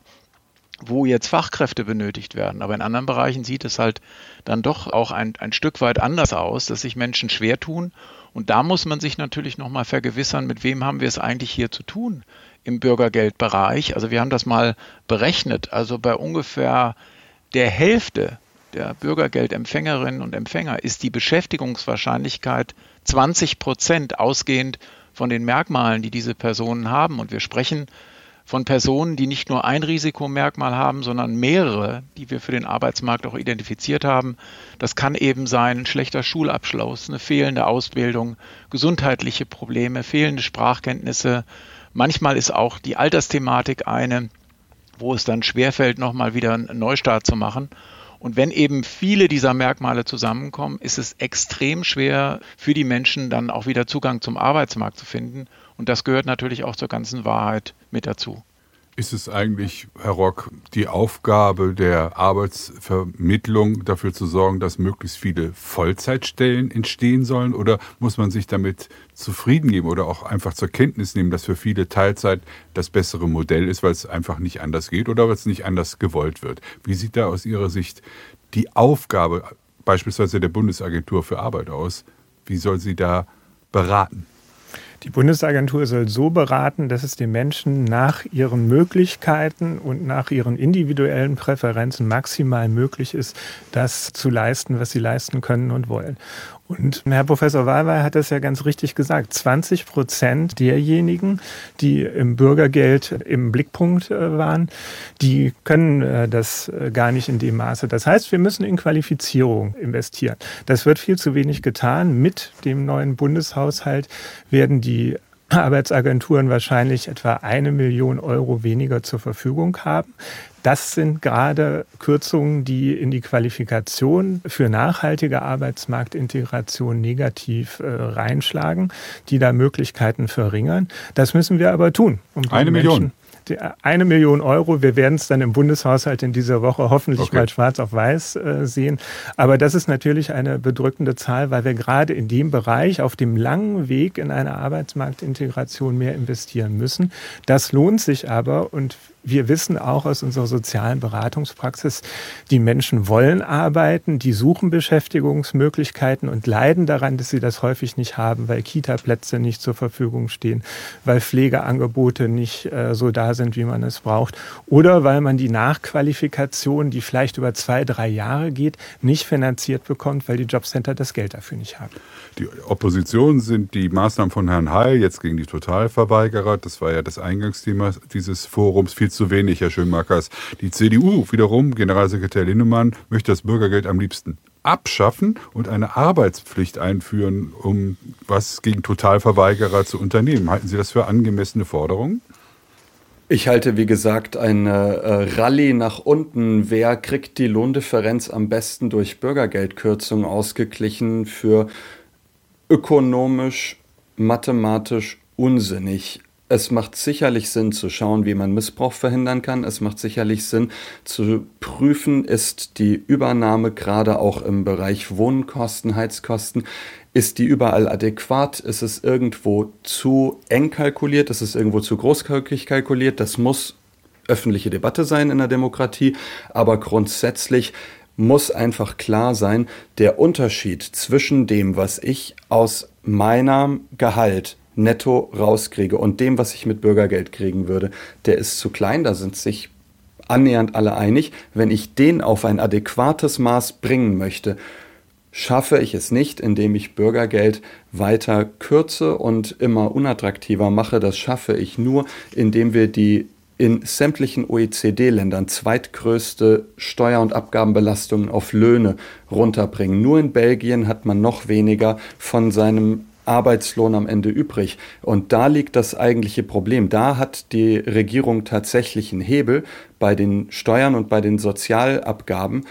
wo jetzt Fachkräfte benötigt werden. Aber in anderen Bereichen sieht es halt dann doch auch ein, ein Stück weit anders aus, dass sich Menschen schwer tun und da muss man sich natürlich nochmal vergewissern, mit wem haben wir es eigentlich hier zu tun im Bürgergeldbereich. Also wir haben das mal berechnet. Also bei ungefähr der Hälfte der Bürgergeldempfängerinnen und Empfänger ist die Beschäftigungswahrscheinlichkeit 20 Prozent ausgehend von den Merkmalen, die diese Personen haben. Und wir sprechen von Personen, die nicht nur ein Risikomerkmal haben, sondern mehrere, die wir für den Arbeitsmarkt auch identifiziert haben. Das kann eben sein ein schlechter Schulabschluss, eine fehlende Ausbildung, gesundheitliche Probleme, fehlende Sprachkenntnisse. Manchmal ist auch die Altersthematik eine, wo es dann schwerfällt, nochmal wieder einen Neustart zu machen. Und wenn eben viele dieser Merkmale zusammenkommen, ist es extrem schwer für die Menschen dann auch wieder Zugang zum Arbeitsmarkt zu finden. Und das gehört natürlich auch zur ganzen Wahrheit mit dazu. Ist es eigentlich, Herr Rock, die Aufgabe der Arbeitsvermittlung, dafür zu sorgen, dass möglichst viele Vollzeitstellen entstehen sollen? Oder muss man sich damit zufrieden geben oder auch einfach zur Kenntnis nehmen, dass für viele Teilzeit das bessere Modell ist, weil es einfach nicht anders geht oder weil es nicht anders gewollt wird? Wie sieht da aus Ihrer Sicht die Aufgabe beispielsweise der Bundesagentur für Arbeit aus? Wie soll sie da beraten? Die Bundesagentur soll so beraten, dass es den Menschen nach ihren Möglichkeiten und nach ihren individuellen Präferenzen maximal möglich ist, das zu leisten, was sie leisten können und wollen. Und Herr Professor Wahlweil hat das ja ganz richtig gesagt. 20 Prozent derjenigen, die im Bürgergeld im Blickpunkt äh, waren, die können äh, das äh, gar nicht in dem Maße. Das heißt, wir müssen in Qualifizierung investieren. Das wird viel zu wenig getan. Mit dem neuen Bundeshaushalt werden die Arbeitsagenturen wahrscheinlich etwa eine Million Euro weniger zur Verfügung haben. Das sind gerade Kürzungen, die in die Qualifikation für nachhaltige Arbeitsmarktintegration negativ äh, reinschlagen, die da Möglichkeiten verringern. Das müssen wir aber tun. Um Eine Million. Eine Million Euro. Wir werden es dann im Bundeshaushalt in dieser Woche hoffentlich okay. mal schwarz auf weiß äh, sehen. Aber das ist natürlich eine bedrückende Zahl, weil wir gerade in dem Bereich auf dem langen Weg in eine Arbeitsmarktintegration mehr investieren müssen. Das lohnt sich aber und wir wissen auch aus unserer sozialen Beratungspraxis, die Menschen wollen arbeiten, die suchen Beschäftigungsmöglichkeiten und leiden daran, dass sie das häufig nicht haben, weil Kita-Plätze nicht zur Verfügung stehen, weil Pflegeangebote nicht äh, so da sind, wie man es braucht, oder weil man die Nachqualifikation, die vielleicht über zwei, drei Jahre geht, nicht finanziert bekommt, weil die Jobcenter das Geld dafür nicht haben. Die Opposition sind die Maßnahmen von Herrn Heil jetzt gegen die Totalverweigerer. Das war ja das Eingangsthema dieses Forums. Viel zu wenig, Herr Schönmarkers. Die CDU wiederum, Generalsekretär Linnemann, möchte das Bürgergeld am liebsten abschaffen und eine Arbeitspflicht einführen, um was gegen Totalverweigerer zu unternehmen. Halten Sie das für angemessene Forderungen? Ich halte, wie gesagt, eine äh, Rallye nach unten. Wer kriegt die Lohndifferenz am besten durch Bürgergeldkürzungen ausgeglichen für ökonomisch, mathematisch unsinnig? Es macht sicherlich Sinn zu schauen, wie man Missbrauch verhindern kann. Es macht sicherlich Sinn zu prüfen, ist die Übernahme gerade auch im Bereich Wohnkosten, Heizkosten, ist die überall adäquat? Ist es irgendwo zu eng kalkuliert? Ist es irgendwo zu großkalkig kalkuliert? Das muss öffentliche Debatte sein in der Demokratie, aber grundsätzlich muss einfach klar sein, der Unterschied zwischen dem, was ich aus meinem Gehalt netto rauskriege und dem, was ich mit Bürgergeld kriegen würde, der ist zu klein. Da sind sich annähernd alle einig. Wenn ich den auf ein adäquates Maß bringen möchte, schaffe ich es nicht, indem ich Bürgergeld weiter kürze und immer unattraktiver mache. Das schaffe ich nur, indem wir die in sämtlichen OECD-Ländern zweitgrößte Steuer- und Abgabenbelastungen auf Löhne runterbringen. Nur in Belgien hat man noch weniger von seinem Arbeitslohn am Ende übrig. Und da liegt das eigentliche Problem. Da hat die Regierung tatsächlich einen Hebel bei den Steuern und bei den Sozialabgaben,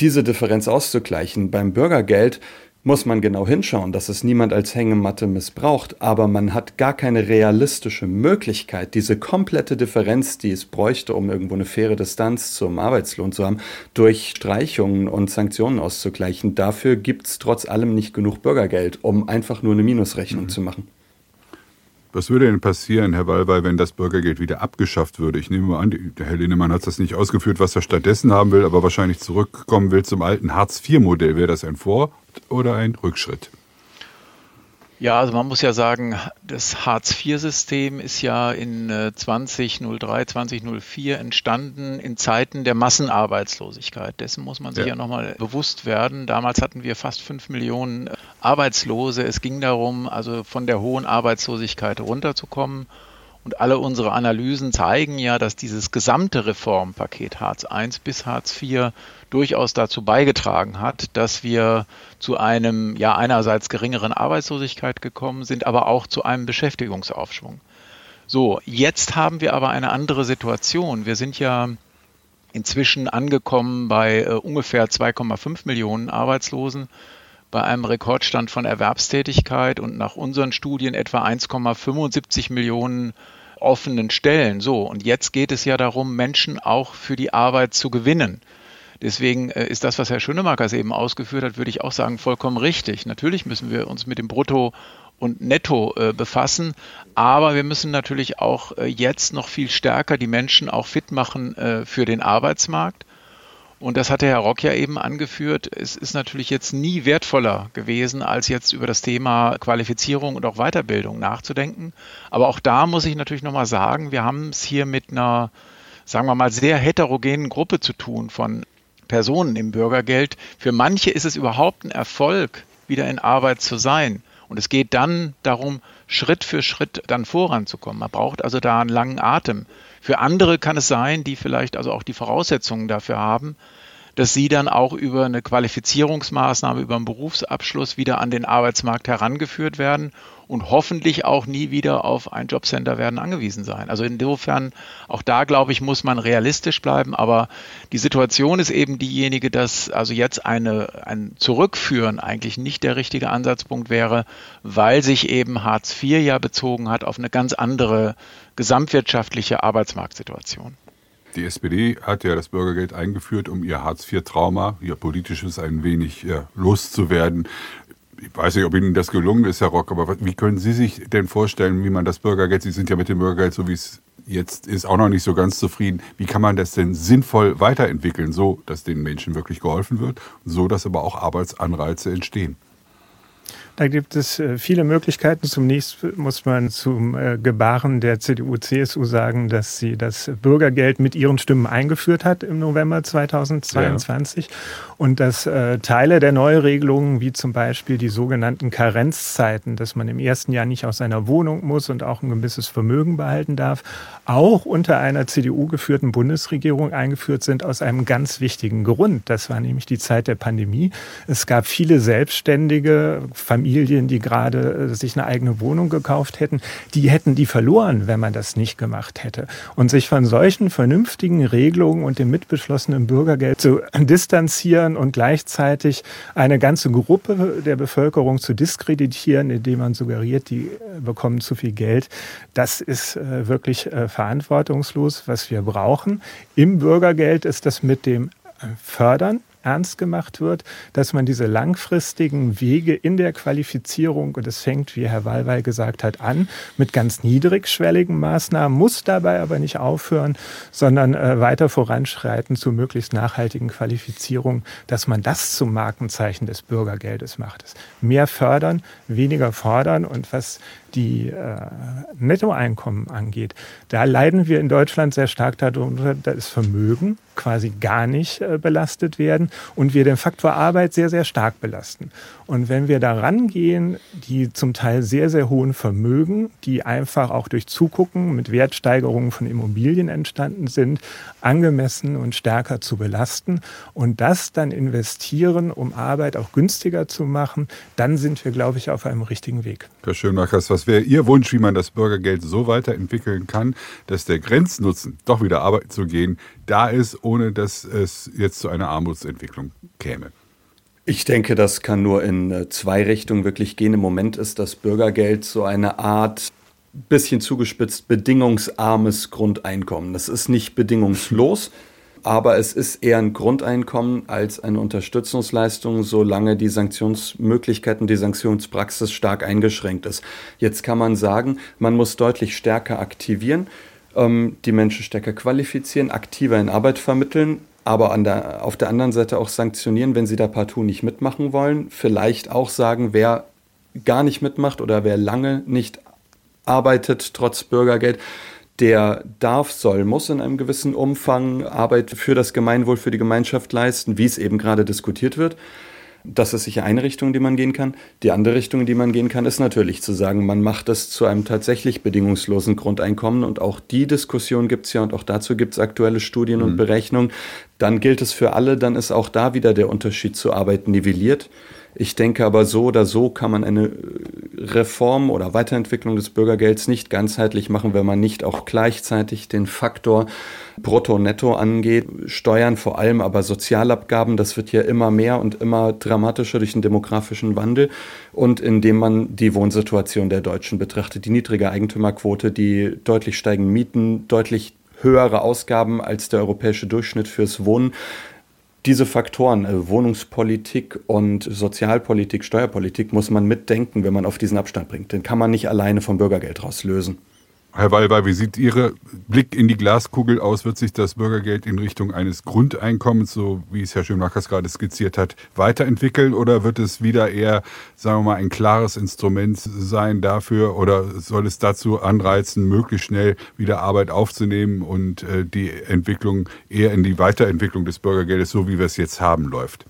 diese Differenz auszugleichen. Beim Bürgergeld muss man genau hinschauen, dass es niemand als Hängematte missbraucht, aber man hat gar keine realistische Möglichkeit, diese komplette Differenz, die es bräuchte, um irgendwo eine faire Distanz zum Arbeitslohn zu haben, durch Streichungen und Sanktionen auszugleichen. Dafür gibt es trotz allem nicht genug Bürgergeld, um einfach nur eine Minusrechnung mhm. zu machen. Was würde denn passieren, Herr Wallwey, wenn das Bürgergeld wieder abgeschafft würde? Ich nehme mal an, der Herr Linnemann hat das nicht ausgeführt, was er stattdessen haben will, aber wahrscheinlich zurückkommen will zum alten Hartz-IV-Modell. Wäre das ein Vor- oder ein Rückschritt? Ja, also man muss ja sagen, das Hartz-IV-System ist ja in 2003, äh, 2004 entstanden in Zeiten der Massenarbeitslosigkeit. Dessen muss man sich ja, ja nochmal bewusst werden. Damals hatten wir fast fünf Millionen äh, Arbeitslose. Es ging darum, also von der hohen Arbeitslosigkeit runterzukommen. Und alle unsere Analysen zeigen ja, dass dieses gesamte Reformpaket Hartz I bis Hartz IV durchaus dazu beigetragen hat, dass wir zu einem, ja, einerseits geringeren Arbeitslosigkeit gekommen sind, aber auch zu einem Beschäftigungsaufschwung. So, jetzt haben wir aber eine andere Situation. Wir sind ja inzwischen angekommen bei äh, ungefähr 2,5 Millionen Arbeitslosen, bei einem Rekordstand von Erwerbstätigkeit und nach unseren Studien etwa 1,75 Millionen offenen Stellen. So, und jetzt geht es ja darum, Menschen auch für die Arbeit zu gewinnen. Deswegen äh, ist das, was Herr Schönemakers eben ausgeführt hat, würde ich auch sagen, vollkommen richtig. Natürlich müssen wir uns mit dem Brutto und Netto äh, befassen. Aber wir müssen natürlich auch äh, jetzt noch viel stärker die Menschen auch fit machen für den Arbeitsmarkt. Und das hatte Herr Rock ja eben angeführt. Es ist natürlich jetzt nie wertvoller gewesen, als jetzt über das Thema Qualifizierung und auch Weiterbildung nachzudenken. Aber auch da muss ich natürlich nochmal sagen, wir haben es hier mit einer, sagen wir mal, sehr heterogenen Gruppe zu tun von Personen im Bürgergeld. Für manche ist es überhaupt ein Erfolg, wieder in Arbeit zu sein. Und es geht dann darum, Schritt für Schritt dann voranzukommen. Man braucht also da einen langen Atem. Für andere kann es sein, die vielleicht also auch die Voraussetzungen dafür haben, dass sie dann auch über eine Qualifizierungsmaßnahme, über einen Berufsabschluss wieder an den Arbeitsmarkt herangeführt werden und hoffentlich auch nie wieder auf ein Jobcenter werden angewiesen sein. Also insofern, auch da glaube ich, muss man realistisch bleiben, aber die Situation ist eben diejenige, dass also jetzt eine, ein Zurückführen eigentlich nicht der richtige Ansatzpunkt wäre, weil sich eben Hartz IV ja bezogen hat auf eine ganz andere gesamtwirtschaftliche Arbeitsmarktsituation. Die SPD hat ja das Bürgergeld eingeführt, um ihr Hartz-IV-Trauma, ihr politisches ein wenig ja, loszuwerden. Ich weiß nicht, ob Ihnen das gelungen ist, Herr Rock, aber wie können Sie sich denn vorstellen, wie man das Bürgergeld, Sie sind ja mit dem Bürgergeld, so wie es jetzt ist, auch noch nicht so ganz zufrieden. Wie kann man das denn sinnvoll weiterentwickeln, so dass den Menschen wirklich geholfen wird, so dass aber auch Arbeitsanreize entstehen? Da gibt es äh, viele Möglichkeiten. Zunächst muss man zum äh, Gebaren der CDU-CSU sagen, dass sie das Bürgergeld mit ihren Stimmen eingeführt hat im November 2022 ja. Und dass äh, Teile der Neuregelungen, wie zum Beispiel die sogenannten Karenzzeiten, dass man im ersten Jahr nicht aus seiner Wohnung muss und auch ein gewisses Vermögen behalten darf, auch unter einer CDU-geführten Bundesregierung eingeführt sind aus einem ganz wichtigen Grund. Das war nämlich die Zeit der Pandemie. Es gab viele selbstständige Familien, die gerade äh, sich eine eigene Wohnung gekauft hätten, die hätten die verloren, wenn man das nicht gemacht hätte. Und sich von solchen vernünftigen Regelungen und dem mitbeschlossenen Bürgergeld zu distanzieren und gleichzeitig eine ganze Gruppe der Bevölkerung zu diskreditieren, indem man suggeriert, die äh, bekommen zu viel Geld, das ist äh, wirklich verantwortungslos. Was wir brauchen im Bürgergeld ist das mit dem Fördern ernst gemacht wird, dass man diese langfristigen Wege in der Qualifizierung, und es fängt, wie Herr Wallweil gesagt hat, an mit ganz niedrigschwelligen Maßnahmen, muss dabei aber nicht aufhören, sondern äh, weiter voranschreiten zu möglichst nachhaltigen Qualifizierungen, dass man das zum Markenzeichen des Bürgergeldes macht. Mehr fördern, weniger fordern und was die äh, Nettoeinkommen angeht, da leiden wir in Deutschland sehr stark darunter, dass das Vermögen quasi gar nicht äh, belastet werden und wir den Faktor Arbeit sehr, sehr stark belasten. Und wenn wir da rangehen, die zum Teil sehr, sehr hohen Vermögen, die einfach auch durch Zugucken mit Wertsteigerungen von Immobilien entstanden sind, angemessen und stärker zu belasten und das dann investieren, um Arbeit auch günstiger zu machen, dann sind wir, glaube ich, auf einem richtigen Weg. Herr Schönmachers, was wäre Ihr Wunsch, wie man das Bürgergeld so weiterentwickeln kann, dass der Grenznutzen, doch wieder arbeiten zu gehen, da ist, ohne dass es jetzt zu einer Armutsentwicklung käme? Ich denke, das kann nur in äh, zwei Richtungen wirklich gehen. Im Moment ist das Bürgergeld so eine Art, bisschen zugespitzt, bedingungsarmes Grundeinkommen. Das ist nicht bedingungslos, aber es ist eher ein Grundeinkommen als eine Unterstützungsleistung, solange die Sanktionsmöglichkeiten, die Sanktionspraxis stark eingeschränkt ist. Jetzt kann man sagen, man muss deutlich stärker aktivieren, ähm, die Menschen stärker qualifizieren, aktiver in Arbeit vermitteln, aber der, auf der anderen Seite auch sanktionieren, wenn sie da partout nicht mitmachen wollen. Vielleicht auch sagen, wer gar nicht mitmacht oder wer lange nicht arbeitet, trotz Bürgergeld, der darf, soll, muss in einem gewissen Umfang Arbeit für das Gemeinwohl, für die Gemeinschaft leisten, wie es eben gerade diskutiert wird. Das ist sicher eine Richtung, die man gehen kann. Die andere Richtung, die man gehen kann, ist natürlich zu sagen, man macht es zu einem tatsächlich bedingungslosen Grundeinkommen. Und auch die Diskussion gibt es ja und auch dazu gibt es aktuelle Studien mhm. und Berechnungen. Dann gilt es für alle, dann ist auch da wieder der Unterschied zur Arbeit nivelliert. Ich denke aber so oder so kann man eine Reform oder Weiterentwicklung des Bürgergelds nicht ganzheitlich machen, wenn man nicht auch gleichzeitig den Faktor Brutto-Netto angeht. Steuern vor allem, aber Sozialabgaben, das wird ja immer mehr und immer dramatischer durch den demografischen Wandel. Und indem man die Wohnsituation der Deutschen betrachtet, die niedrige Eigentümerquote, die deutlich steigenden Mieten, deutlich höhere Ausgaben als der europäische Durchschnitt fürs Wohnen diese Faktoren, äh, Wohnungspolitik und Sozialpolitik, Steuerpolitik, muss man mitdenken, wenn man auf diesen Abstand bringt. Den kann man nicht alleine vom Bürgergeld raus lösen. Herr Wallweil, wie sieht Ihr Blick in die Glaskugel aus? Wird sich das Bürgergeld in Richtung eines Grundeinkommens, so wie es Herr Schönmachers gerade skizziert hat, weiterentwickeln oder wird es wieder eher, sagen wir mal, ein klares Instrument sein dafür oder soll es dazu anreizen, möglichst schnell wieder Arbeit aufzunehmen und äh, die Entwicklung eher in die Weiterentwicklung des Bürgergeldes, so wie wir es jetzt haben, läuft?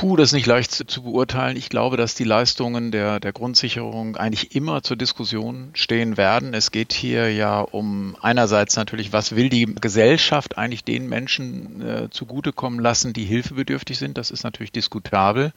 Puh, das ist nicht leicht zu, zu, beurteilen. Ich glaube, dass die Leistungen der, der Grundsicherung eigentlich immer zur Diskussion stehen werden. Es geht hier ja um einerseits natürlich, was will die Gesellschaft eigentlich den Menschen äh, zugutekommen lassen, die hilfebedürftig sind. Das ist natürlich diskutabel.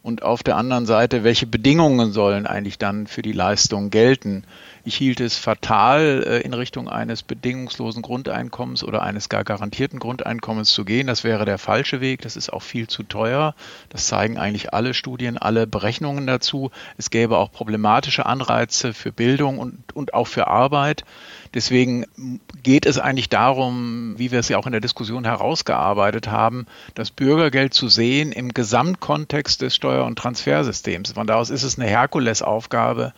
Und auf der anderen Seite, welche Bedingungen sollen eigentlich dann für die Leistung gelten? Ich hielt es fatal, äh, in Richtung eines bedingungslosen Grundeinkommens oder eines gar garantierten Grundeinkommens zu gehen. Das wäre der falsche Weg. Das ist auch viel zu teuer. Das zeigen eigentlich alle Studien, alle Berechnungen dazu. Es gäbe auch problematische Anreize für Bildung und, und auch für Arbeit. Deswegen geht es eigentlich darum, wie wir es ja auch in der Diskussion herausgearbeitet haben, das Bürgergeld zu sehen im Gesamtkontext des Steuer- und Transfersystems. Von da aus ist es eine Herkulesaufgabe,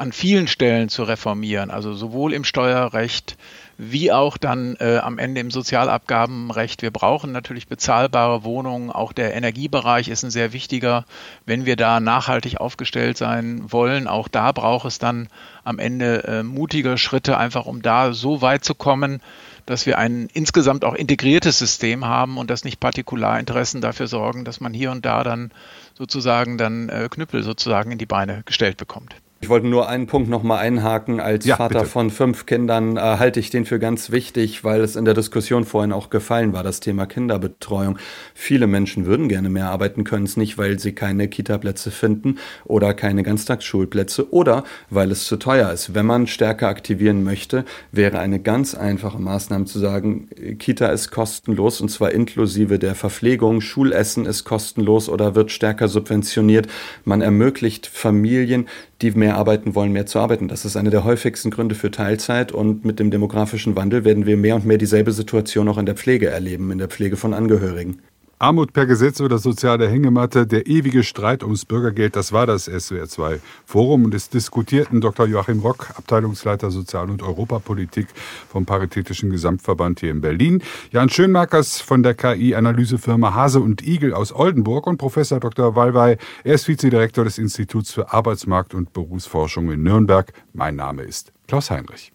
an vielen Stellen zu reformieren, also sowohl im Steuerrecht wie auch dann äh, am Ende im Sozialabgabenrecht. Wir brauchen natürlich bezahlbare Wohnungen. Auch der Energiebereich ist ein sehr wichtiger, wenn wir da nachhaltig aufgestellt sein wollen. Auch da braucht es dann am Ende äh, mutige Schritte, einfach um da so weit zu kommen, dass wir ein insgesamt auch integriertes System haben und dass nicht Partikularinteressen dafür sorgen, dass man hier und da dann sozusagen dann äh, Knüppel sozusagen in die Beine gestellt bekommt. Ich wollte nur einen Punkt noch mal einhaken. Als ja, Vater bitte. von fünf Kindern äh, halte ich den für ganz wichtig, weil es in der Diskussion vorhin auch gefallen war, das Thema Kinderbetreuung. Viele Menschen würden gerne mehr arbeiten, können es nicht, weil sie keine Kita-Plätze finden oder keine Ganztagsschulplätze oder weil es zu teuer ist. Wenn man stärker aktivieren möchte, wäre eine ganz einfache Maßnahme zu sagen, Kita ist kostenlos und zwar inklusive der Verpflegung, Schulessen ist kostenlos oder wird stärker subventioniert. Man ermöglicht Familien, die mehr arbeiten wollen, mehr zu arbeiten. Das ist einer der häufigsten Gründe für Teilzeit und mit dem demografischen Wandel werden wir mehr und mehr dieselbe Situation auch in der Pflege erleben, in der Pflege von Angehörigen. Armut per Gesetz oder soziale Hängematte, der ewige Streit ums Bürgergeld, das war das SWR2 Forum und es diskutierten Dr. Joachim Rock, Abteilungsleiter Sozial- und Europapolitik vom Paritätischen Gesamtverband hier in Berlin, Jan Schönmarkers von der KI-Analysefirma Hase und Igel aus Oldenburg und Professor Dr. Walwey, er ist Vizedirektor des Instituts für Arbeitsmarkt und Berufsforschung in Nürnberg. Mein Name ist Klaus Heinrich.